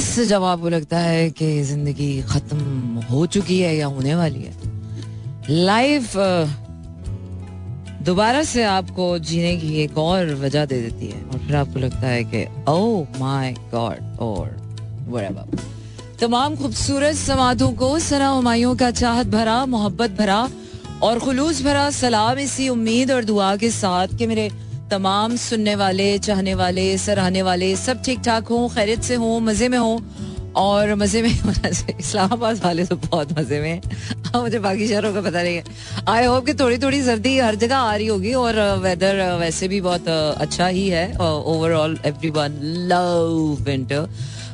Yes जब आपको लगता है कि ज़िंदगी खत्म हो चुकी है या होने वाली है। लाइफ दोबारा से आपको जीने की एक और वजह दे देती है और फिर आपको लगता है कि ओ माय गॉड और तमाम खूबसूरत समाधों को सना हमायों का चाहत भरा, मोहब्बत भरा और खुलूस भरा, सलाम इसी उम्मीद और दुआ के साथ कि मेरे तमाम सुनने वाले, चाहने वाले, सराहने वाले सब ठीक ठाक हों, खैरियत से हों, मज़े में हों। और मज़े में, इस्लामाबाद वाले तो बहुत मज़े में मुझे बाकी शहरों का पता नहीं है। आई होप कि थोड़ी थोड़ी सर्दी हर जगह आ रही होगी और वेदर वैसे भी बहुत अच्छा ही है। Overall everyone love winter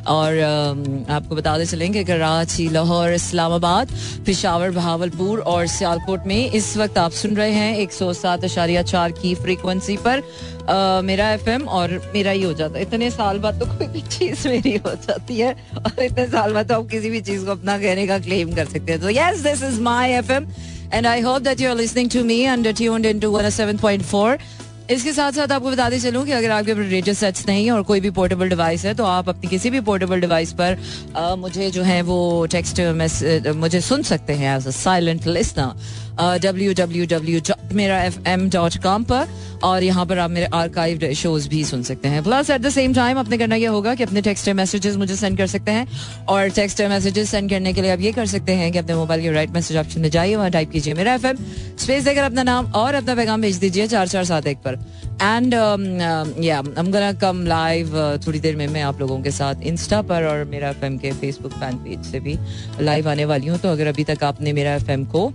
और आपको बताते चलेंगे कराची लाहौर इस्लामाबाद पिशावर बहावलपुर और सियालकोट में इस वक्त आप सुन रहे हैं एक सौ सात अशारिया चार की फ्रीक्वेंसी पर Uh, मेरा एफ़ एम और मेरा ही हो जाता है। इतने साल बाद तो कोई भी चीज़ मेरी हो जाती है और इतने साल बाद तो आप किसी भी चीज़ को अपना कहने का क्लेम कर सकते हैं। तो yes this is my F M and I hope that you are listening to me under tuned into 107.4 इसके साथ साथ आपको बताते चलूँ कि अगर आपके रेडियो सेट्स नहीं है और कोई भी पोर्टेबल डिवाइस है तो आप अपनी किसी भी पोर्टेबल डिवाइस पर आ, मुझे जो है वो टेक्स्ट मुझे सुन सकते हैं as a silent listener W पर। और यहाँ पर आप मेरे आर्काइव शोज़ भी सुन सकते हैं। Plus at the same time अपने करना यह होगा कि अपने टेक्स्ट मैसेजेस मुझे सेंड कर सकते हैं। और टेक्स्ट मैसेजेस सेंड करने के लिए आप ये कर सकते हैं कि अपने मोबाइल के राइट मैसेज ऑप्शन में जाइए, वहाँ टाइप कीजिए मेरा एफएम स्पेस देकर अपना नाम और अपना पैगाम भेज दीजिए चार चार सात एक पर। एंड या हम गोना कम लाइव थोड़ी देर में मैं आप लोगों के साथ इंस्टा पर और मेरा एफएम के फेसबुक फ़ैन पेज से भी लाइव आने वाली हूँ। तो अगर अभी तक आपने मेरा एफएम को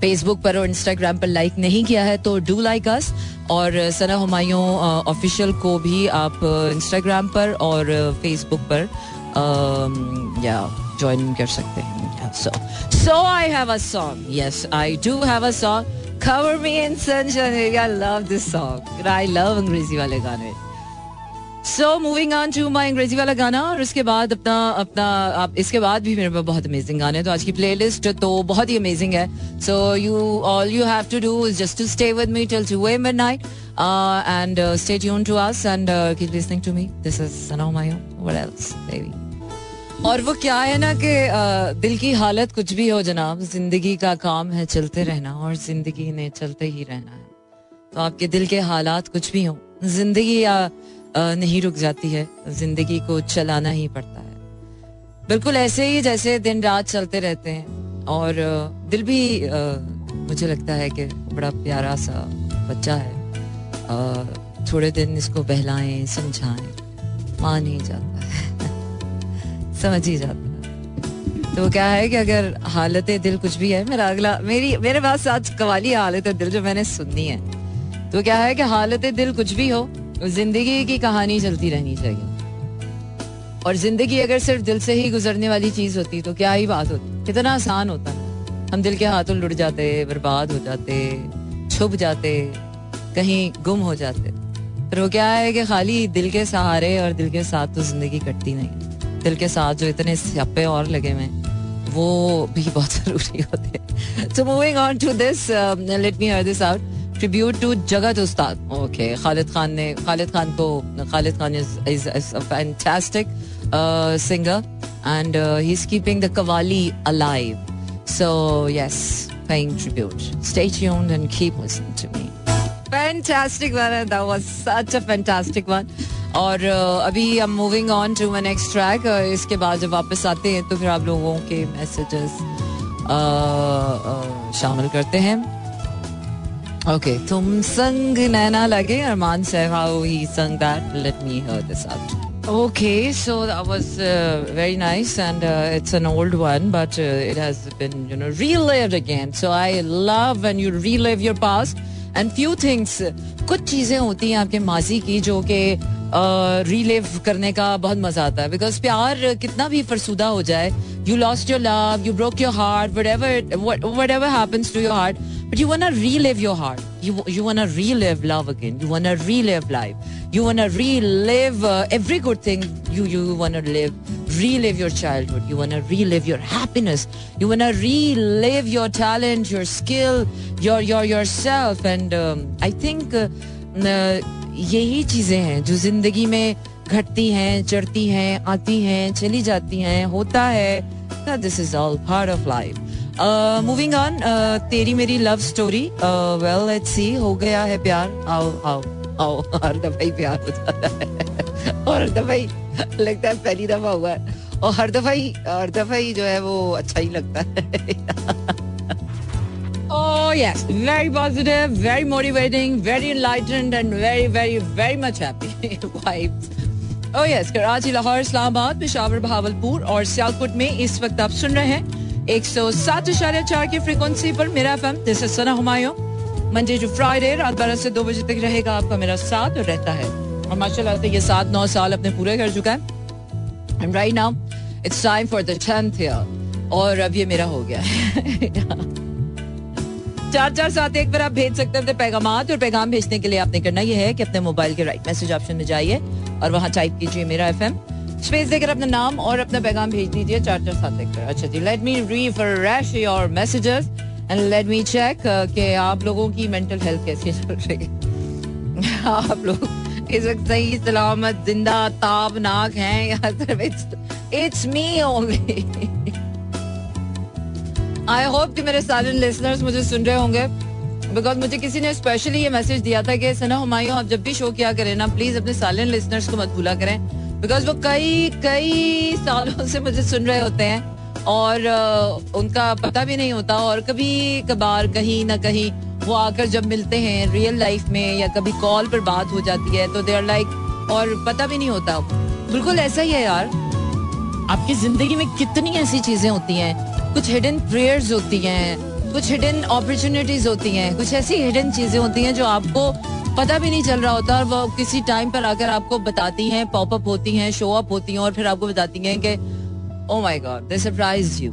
फेसबुक पर और इंस्टाग्राम पर लाइक नहीं किया है तो डू लाइक अस और सना हमायूं ऑफिशियल को भी आप इंस्टाग्राम पर और फेसबुक पर या ज्वाइन कर सकते हैं so so I have a song yes I do have a song Cover me in sunshine. I love this song. I love अंग्रेज़ी वाले गाने so moving on to my अंग्रेज़ी वाला गाना और उसके बाद अपना अपना आप इसके बाद भी मेरे पास बहुत अमेजिंग गाने हैं। तो आज की प्लेलिस्ट तो बहुत ही अमेजिंग है। So you all you have to do is just to stay with me till to way midnight and stay tune to us and keep listening to me this is Sana my what else baby और वो क्या है ना कि uh, दिल की हालत कुछ भी हो जनाब ज़िंदगी का काम है चलते रहना और ज़िंदगी ने चलते ही रहना है। तो आपके दिल के हालात कुछ भी हो ज़िंदगी या नहीं रुक जाती है। ज़िंदगी को चलाना ही पड़ता है। बिल्कुल ऐसे ही जैसे दिन रात चलते रहते हैं। और दिल भी मुझे लगता है कि बड़ा प्यारा सा बच्चा है। थोड़े दिन इसको बहलाएँ, समझाएँ, मान ही जाता है। समझ ही जाता है। तो क्या है कि अगर हालत दिल कुछ भी है, मेरा अगला, मेरी, मेरे पास आज कवाली हालत दिल जो मैंने सुननी है। तो क्या है कि हालत दिल कुछ भी हो ज़िंदगी की कहानी चलती रहनी चाहिए। और ज़िंदगी अगर सिर्फ़ दिल से ही गुजरने वाली चीज़ होती तो क्या ही बात होती? कितना आसान होता। हम दिल के हाथों लुट जाते, बर्बाद हो जाते, छुप जाते, कहीं गुम हो जाते। पर वो क्या है कि खाली दिल के सहारे और दिल के साथ तो ज़िंदगी कटती नहीं। दिल के साथ जो इतने स्यापे और लगे हुए वो भी बहुत ज़रूरी होते so moving on to this let me this out tribute to जगत उस्ताद ओके खालिद खान ने खालिद खान को Khalid Khan is is a fantastic singer and he is keeping the qawwali alive so yes paying tribute. Stay tuned and keep listening to me. Fantastic one. That was such a fantastic one. और uh, अभी I am moving on to my next track इसके बाद जब वापस आते हैं तो फिर आप लोगों के मैसेजेस uh, uh, शामिल करते हैं ओके तुम संग नैना लगे अरमान ही संग that let me her this out okay so that was very nice and it's an old one but it has been you know relived again so I love when you relive your past and few things कुछ चीज़ें होती हैं आपके माजी की जो कि relive uh, करने का बहुत मज़ा आता है। बिकॉज़ प्यार कितना भी फरसुदा हो जाए you lost your love you broke your heart whatever whatever heart But you want to relive your heart. You, you want to relive love again. You want to relive life. You want to relive uh, every good thing you, you want to live. Relive your childhood. You want to relive your happiness. You want to relive your talent, your skill, your, your yourself. And um, I think uh, यही चीजें हैं जो जिंदगी में घटती हैं चढ़ती हैं आती हैं चली जाती हैं होता है this is all part of life moving on तेरी मेरी love story well let's see हो गया है प्यार. आओ आओ आओ. हर दफ़ा ही प्यार हो। जाता है और हर लगता है पहली दफ़ा हुआ है। और हर दफ़ा ही हर दफ़ा ही जो है वो अच्छा ही लगता है। Oh yes, very positive, very motivating, very enlightened, and very, very, very much happy. Vibes. Oh yes, Islamabad Peshawar Bahawalpur और सियालकोट में इस वक्त आप सुन रहे हैं एक सौ सात इशारे चार की फ्रिक्वेंसी पर मेरा FM this is Sana Humayun Monday to Friday रात बारह से दो बजे तक रहेगा आपका मेरा साथ और रहता है। और माशाल्लाह से ये सात नौ साल अपने पूरे कर चुका है। And right now it's time for the tenth year और अब ये मेरा हो गया चार चार साथ एक पर आप भेज सकते हैं अपने पैगाम और पैगाम भेजने के लिए आपने करना यह है कि अपने मोबाइल के राइट मैसेज ऑप्शन में जाइए और वहाँ टाइप कीजिए मेरा एफएम स्पेस देकर अपना नाम और अपना पैगाम भेज दीजिए, चार चार सात पर। अच्छा जी let me refresh your messages and let me check कि आप लोगों की मेंटल हेल्थ कैसी चल रही है। आप लोग इस वक्त सही, सलामत, ज़िंदा ताबनाक हैं, या सिर्फ़ it's me only I hope कि मेरे सारे लिसनर्स मुझे सुन रहे होंगे। बिकॉज़ मुझे किसी ने स्पेशली ये मैसेज दिया था कि, सना हुमायूं, आप जब भी शो किया करें ना प्लीज़ अपने साइलेंट लिसनर्स को मत भूला करें। बिकॉज़ वो कई कई सालों से मुझे सुन रहे होते हैं और उनका पता भी नहीं होता और कभी कभार कहीं ना कहीं वो आकर जब मिलते हैं रियल लाइफ में या कभी कॉल पर बात हो जाती है तो दे आर लाइक और पता भी नहीं होता। बिल्कुल ऐसा ही है यार। आपकी ज़िंदगी में कितनी ऐसी चीज़ें होती हैं? कुछ हिडन प्रेयर्स होती हैं, कुछ हिडन अपॉर्चुनिटीज़ होती हैं, कुछ ऐसी हिडन चीज़ें होती हैं जो आपको पता भी नहीं चल रहा होता और वो किसी टाइम पर आकर आपको बताती हैं पॉप अप होती हैं शो अप होती हैं और फिर आपको बताती हैं कि ओ my god they surprise you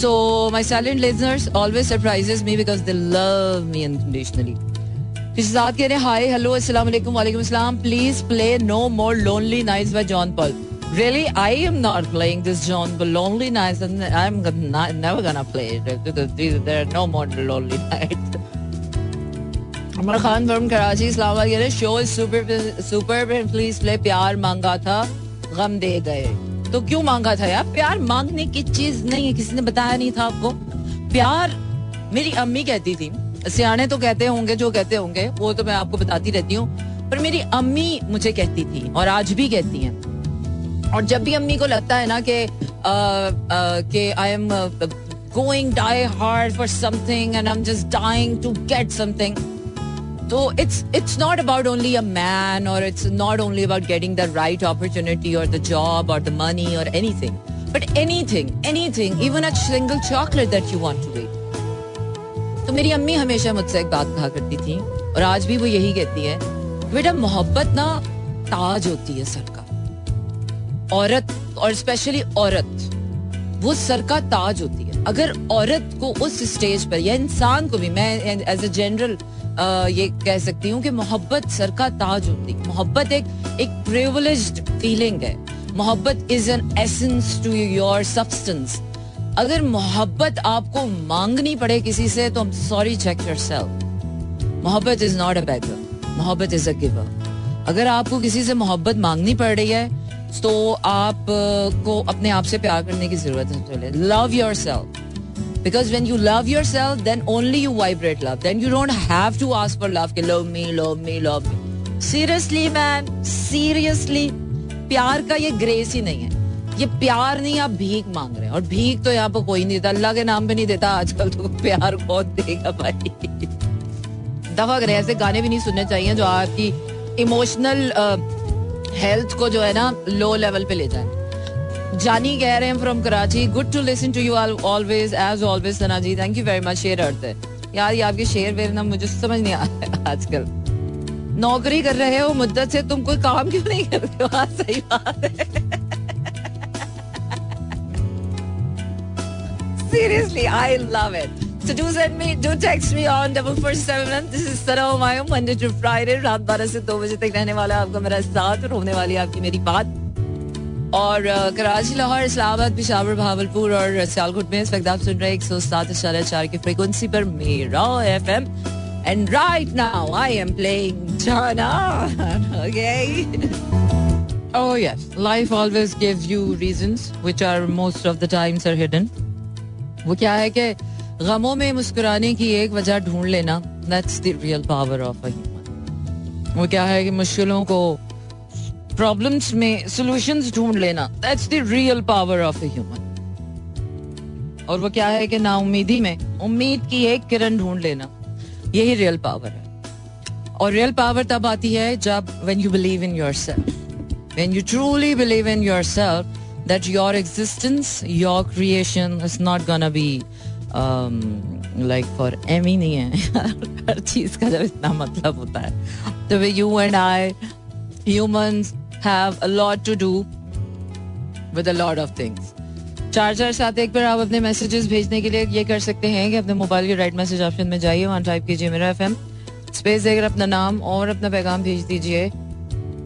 so my silent listeners always surprises me because they love me unconditionally साथ कह रहे हाय हेलो अस्सलाम वालेकुम वालेकुम अस्सलाम please play no more lonely nights by John Paul Really, I am not playing this John but Lonely Nights, and I'm not, never gonna play it. There are no more Lonely Nights. Amar Khan from Karachi, Islamabad show super super please play प्यार मांगा था, गम दे गए। तो क्यों मांगा था यार? प्यार मांगने की चीज़ नहीं है, किसी ने बताया नहीं था आपको? प्यार, मेरी अम्मी कहती थी, सियाने तो कहते होंगे, जो कहते होंगे, वो तो मैं आपको बताती रहती हूँ, पर मेरी अम्मी मुझे कहती थी, और आज भी कहती हैं। और जब भी अम्मी को लगता है ना कि कि I am going die hard for something and I am just dying to get something तो it's it's not about only a man और it's not only about getting the right opportunity और द जॉब और the money और anything but anything anything even a single chocolate that you want to eat तो मेरी अम्मी हमेशा मुझसे एक बात कहा करती थी और आज भी वो यही कहती है, बेटा, मोहब्बत ना ताज होती है सर का। औरत और स्पेशली औरत, वो सर का ताज होती है। अगर औरत को उस स्टेज पर या इंसान को भी, मैं एज ए जनरल ये कह सकती हूँ कि मोहब्बत सर का ताज होती है। मोहब्बत एक एक प्रिविलेज्ड फीलिंग है। मोहब्बत is an essence to your substance अगर मोहब्बत आपको मांगनी पड़े किसी से तो सॉरी चेक योर सेल्फ मोहब्बत इज़ नॉट अ बेगर मोहब्बत इज़ अ गिवर अगर आपको किसी से मोहब्बत मांगनी पड़ रही है तो आप को अपने आप से प्यार करने की ज़रूरत है। Love your self because when you love your self then only you vibrate love then you don't have to ask for love के love me love me love me seriously man seriously प्यार का ये grace ही नहीं है। ये प्यार नहीं, आप भीख मांग रहे हैं। और भीख तो यहाँ पर कोई नहीं देता, अल्लाह के नाम पे नहीं देता। आजकल तो प्यार बहुत देगा भाई। दफ़ा करें, ऐसे गाने भी नहीं सुनने चाहिए जो आपकी इमोशनल हेल्थ को जो है ना लो लेवल पे ले जाए। जानी कह रहे हैं from Karachi good to listen to you always as always Sana ji thank you very much share अर्थ यार ये आपके शेयर वेर ना मुझे समझ नहीं आ रहा आजकल। नौकरी कर रहे हो मुद्दत से तुम कोई काम क्यों नहीं करते हो? हाँ सही बात है। Seriously I love it So do send me, do text me on double four seven. This is Sara Humayun, Monday to Friday रात बारह से दो बजे तक रहने वाला आपका मेरा साथ और होने वाली आपकी मेरी बात। और कराची लाहौर इस्लामाबाद पिशावर भावलपुर और सियालकोट में इस वक्त आप सुन रहे एक सौ सात इशारा चार की फ्रिक्वेंसी पर मेरा F M and right now I am playing जाना okay Oh yes, life always gives you reasons which are most of the times are hidden. वो क्या है कि गमों में मुस्कुराने की एक वजह ढूंढ लेना that's the real power of a वो क्या है कि मुश्किलों को प्रॉब्लम्स में सॉल्यूशंस ढूंढ लेना। That's the real power of a human और वो क्या है कि ना उम्मीदी में उम्मीद की एक किरण ढूंढ लेना। यही रियल पावर है। और रियल पावर तब आती है जब when you believe in yourself when you truly believe in yourself that your existence your creation is not gonna be um, for for एमी नहीं है। हर चीज़ का जब इतना मतलब होता है। तो way you and I humans have a lot to do with a lot of things चार चार सात एक पर आप अपने मैसेजेस भेजने के लिए ये कर सकते हैं कि अपने मोबाइल के राइट मैसेज ऑप्शन में जाइए वहाँ टाइप कीजिए मेरा एफ़ स्पेस देकर अपना नाम और अपना पैगाम भेज दीजिए,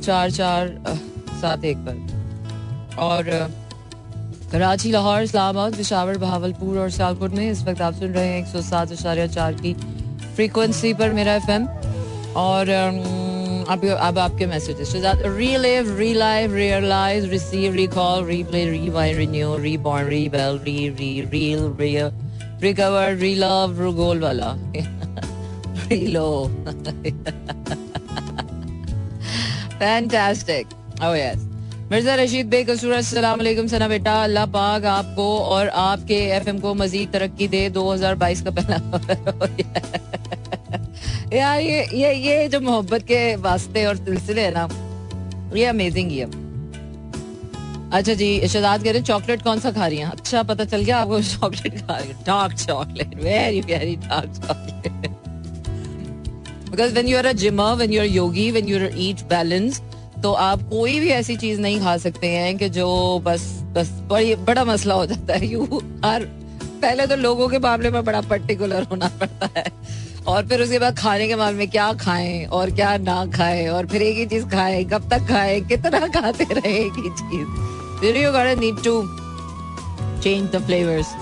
चार चार सात एक पर और कराची, लाहौर, इस्लामाबाद, पिशावर, बहावलपुर और सियालकोट में इस वक्त आप सुन रहे हैं एक सौ सात आशार्य चार की फ्रीक्वेंसी पर मेरा FM और अब अब आपके messages relive relive realize receive recall replay rewind renew reborn rebel re re reel real recover relove रुगोल वाला रीलो fantastic oh yes Mirza Rashid बेकसूर अस्सलाम वालेकुम सना बेटा अल्लाह पाक आपको और आपके एफएम को मजीद तरक्की दे। 2022 का पहला यार ये ये ये जो मोहब्बत के वास्ते और सिलसिले है ना, ये अमेजिंग ही है। अच्छा जी शहजाद कह रहे चॉकलेट कौन सा खा रही हैं? अच्छा पता चल गया आपको चॉकलेट खा रही है। Dark chocolate very very dark chocolate because when you are a gymmer when you are yogi when you are eat balance तो आप कोई भी ऐसी चीज़ नहीं खा सकते हैं कि जो बस बस, बड़ी, बड़ा मसला हो जाता है। यू आर पहले तो लोगों के मामले में बड़ा पर्टिकुलर होना पड़ता है। और फिर उसके बाद खाने के मामले में क्या खाएँ और क्या ना खाएँ और फिर एक ही चीज़ खाएँ, कब तक खाएँ, कितना खाते रहे चीज़। You got need to change the flavours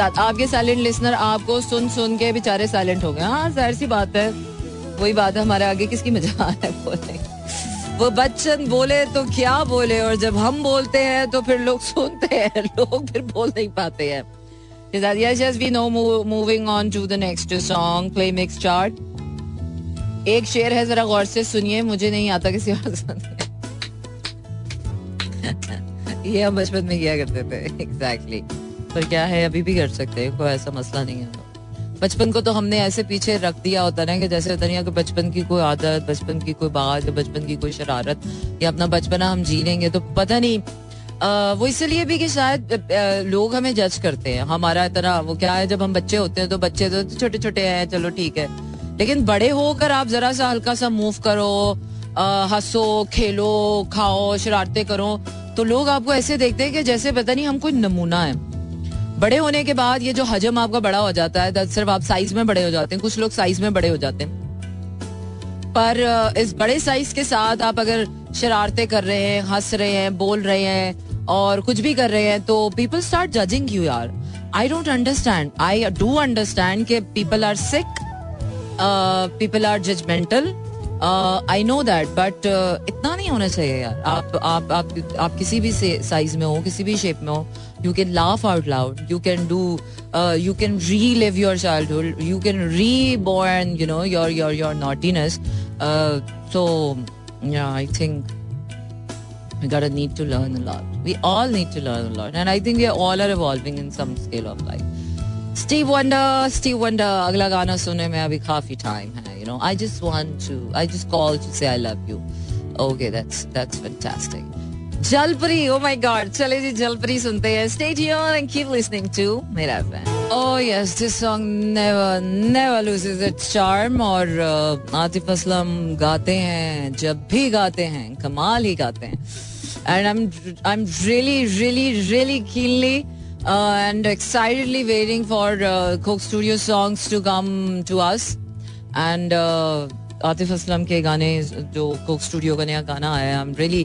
आपके साइलेंट लिसनर आपको सुन सुन के बेचारे साइलेंट हो गए। हाँ ज़ाहिर सी बात है, वही बात है हमारे आगे किसकी मज़ा है बोले। वो बच्चन बोले तो क्या बोले और जब हम बोलते हैं तो फिर लोग सुनते हैं, लोग फिर बोल नहीं पाते हैं। Yes yes we know Move, moving on to the next song play mix chart. एक शेर है जरा गौर से सुनिए मुझे नहीं आता किसी और ये हम बचपन में किया करते थे एग्जैक्टली exactly. पर क्या है अभी भी कर सकते हैं कोई ऐसा मसला नहीं है। बचपन को तो हमने ऐसे पीछे रख दिया होता ना कि जैसे होता नहीं कि बचपन की कोई आदत बचपन की कोई बात बचपन की कोई शरारत या अपना बचपना हम जी लेंगे तो पता नहीं वो इसलिए भी कि शायद लोग हमें जज करते हैं। हमारा इतना, वो क्या है, जब हम बच्चे होते हैं तो बच्चे तो छोटे छोटे हैं, चलो ठीक है। लेकिन बड़े होकर आप जरा सा हल्का सा मूव करो हंसो, खेलो, खाओ, शरारते करो तो लोग आपको ऐसे देखते हैं कि जैसे पता नहीं हम कोई नमूना है। बड़े होने के बाद ये जो हजम आपका बड़ा हो जाता है सिर्फ़ आप साइज़ में बड़े हो जाते हैं, कुछ लोग साइज़ में बड़े हो जाते हैं। पर इस बड़े साइज़ के साथ आप अगर शरारते कर रहे हैं हंस रहे हैं बोल रहे हैं और कुछ भी कर रहे हैं तो पीपल स्टार्ट जजिंग यू यार। I don't understand I do understand के people are sick people are judgemental I know that but इतना नहीं होना चाहिए यार। आप आप आप आप किसी भी साइज़ में हो किसी भी शेप में हो you can laugh out loud you can do uh, you can relive your childhood you can reborn you know your your your naughtiness uh, so yeah i think we gotta need to learn a lot we all need to learn a lot and i think we all are evolving in some scale of life Steve Wonder, Steve Wonder, अगला गाना सुनने में अभी काफी time है, you know. I just want to, I just call to say I love you. Okay, that's that's fantastic. जलपरी ओ my God चले जी जलपरी सुनते हैं stay here and keep listening to मेरा fan oh yes this song never never loses its charm और uh, Atif Aslam गाते हैं जब भी गाते हैं कमाल ही गाते हैं। And I am I am really really really keenly and excitedly waiting for Coke Studio songs to come to us and Atif Aslam के गाने जो कोक स्टूडियो का नया गाना आया I am really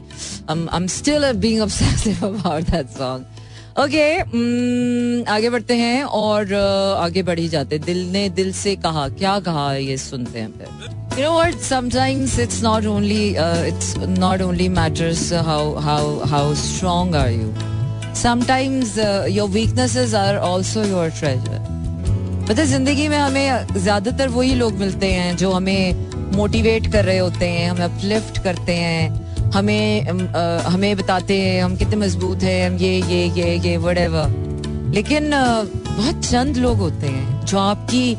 I am still being obsessive about that song okay mm, आगे बढ़ते हैं और uh, आगे बढ़ ही जाते दिल ने दिल से कहा, क्या कहा ये सुनते हैं फिर। You know what sometimes it's not only it's not only matters how how how strong are you sometimes your weaknesses are also your treasure पता ज़िंदगी में हमें ज़्यादातर वही लोग मिलते हैं जो हमें मोटिवेट कर रहे होते हैं, हमें अपलिफ्ट करते हैं। हमें आ, हमें बताते हैं हम कितने मज़बूत हैं हम ये ये ये ये वट लेकिन बहुत चंद लोग होते हैं जो आपकी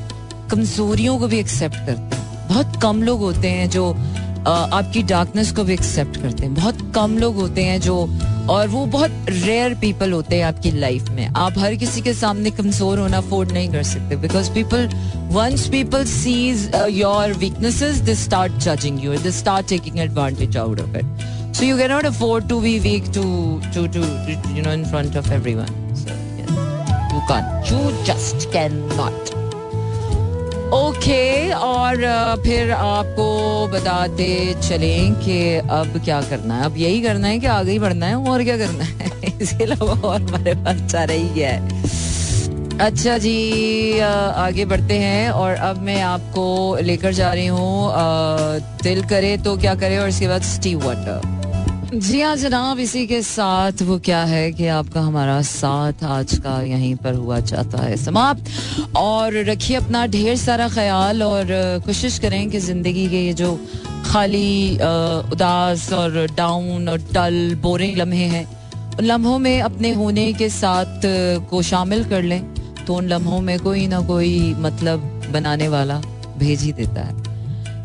कमजोरियों को भी एक्सेप्ट करते हैं। बहुत कम लोग होते हैं जो आपकी डार्कनेस को भी एक्सेप्ट करते हैं। बहुत कम लोग होते हैं जो और वो बहुत रेयर पीपल होते हैं आपकी लाइफ में आप हर किसी के सामने कमज़ोर होना अफोर्ड नहीं कर सकते because people once people sees your weaknesses they start judging you they start taking advantage out of it So you cannot afford to be weak to to to you know in front of everyone. So yes, you can't. You just cannot. Okay, और फिर आपको बताते चलें कि अब क्या करना है? अब यही करना है कि आगे ही बढ़ना है, और क्या करना है? इसके अलावा और हमारे पास चाह रही है। अच्छा जी आगे बढ़ते हैं, और अब मैं आपको लेकर जा रही हूँ दिल करे तो क्या करे, और इसके बाद स्टीव वाटर जी हाँ जनाब, इसी के साथ वो क्या है कि आपका हमारा साथ आज का यहीं पर हुआ चाहता है समाप्त। और रखिए अपना ढेर सारा ख्याल और कोशिश करें कि ज़िंदगी के ये जो खाली उदास और डाउन और टल बोरिंग लम्हे हैं, उन लम्हों में अपने होने के साथ को शामिल कर लें। तो उन लम्हों में कोई ना कोई मतलब बनाने वाला भेज ही देता है।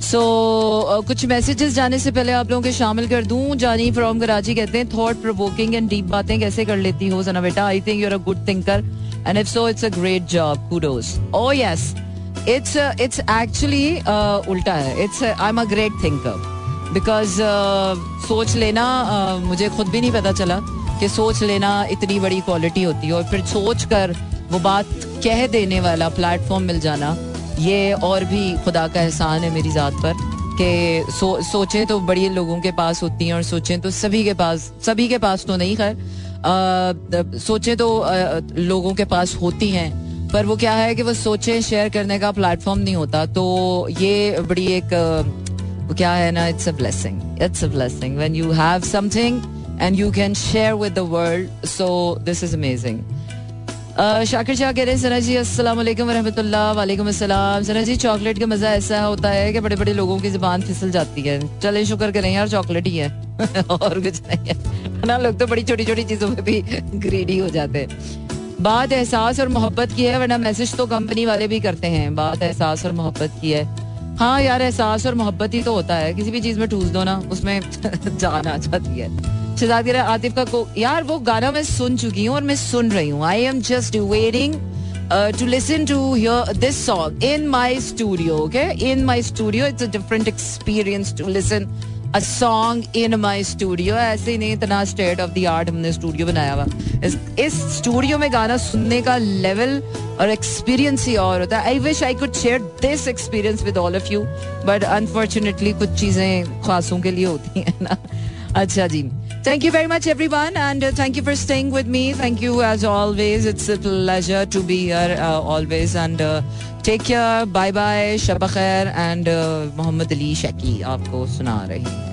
सो so, uh, कुछ मैसेजेस जाने से पहले आप लोगों के शामिल कर दूँ। जानी फ्रॉम कराची कहते हैं थॉट प्रोवोकिंग एंड डीप बातें कैसे कर लेती हो सना बेटा? I think you are a good thinker and if so it's a great job kudos oh yes it's it's actually उल्टा है. It's I am a great thinker because सोच लेना uh, मुझे खुद भी नहीं पता चला कि सोच लेना इतनी बड़ी क्वालिटी होती है। और फिर सोच कर वो बात कह देने वाला प्लेटफॉर्म मिल जाना ये और भी खुदा का एहसान है मेरी ज़ात पर कि सो, सोचें तो बड़ी लोगों के पास होती हैं और सोचें तो सभी के पास सभी के पास तो नहीं खैर। सोचें तो आ, लोगों के पास होती हैं पर वो क्या है कि वो सोचें शेयर करने का प्लेटफॉर्म नहीं होता। तो ये बड़ी एक वो क्या है ना it's a blessing it's a blessing when you have something and you can share with the world so this is amazing Shakir Shah कह रहे। हैं सना जी अस्सलाम वालेकुम वालेकुम अस्सलाम सना जी, चॉकलेट का मज़ा ऐसा होता है कि बड़े बड़े लोगों की ज़ुबान फिसल जाती है। चले, शुक्र करें, यार चॉकलेट ही है। और कुछ नहीं है। ना, लोग तो बड़ी छोटी छोटी चीज़ों में भी ग्रीडी हो जाते हैं। बात एहसास और मोहब्बत की है, वरना मैसेज तो कंपनी वाले भी करते हैं। बात एहसास और मोहब्बत की है। हाँ यार, एहसास और मोहब्बत ही तो होता है। किसी भी चीज़ में ठूस दो ना, उसमें जान आ जाती है। शहजाद आतिफ का को। यार वो गाना मैं सुन चुकी हूँ और मैं सुन रही हूँ। I am just waiting to listen to hear this song in my studio okay? In my studio it's a different experience to listen a song in my studio. ऐसे ही नहीं इतना स्टेट ऑफ़ द आर्ट हमने studio बनाया हुआ। इस, इस studio में गाना सुनने का लेवल और एक्सपीरियंस ही और होता है। I wish I could share this experience with all of you but unfortunately कुछ चीज़ें खासों के लिए होती हैं ना। अच्छा जी। Thank you very much, everyone, and uh, thank you for staying with me. Thank you, as always. It's a pleasure to be here uh, always. And uh, take care. Bye bye. Shabakhair and uh, Muhammad Ali Shaki आपको सुना रही हैं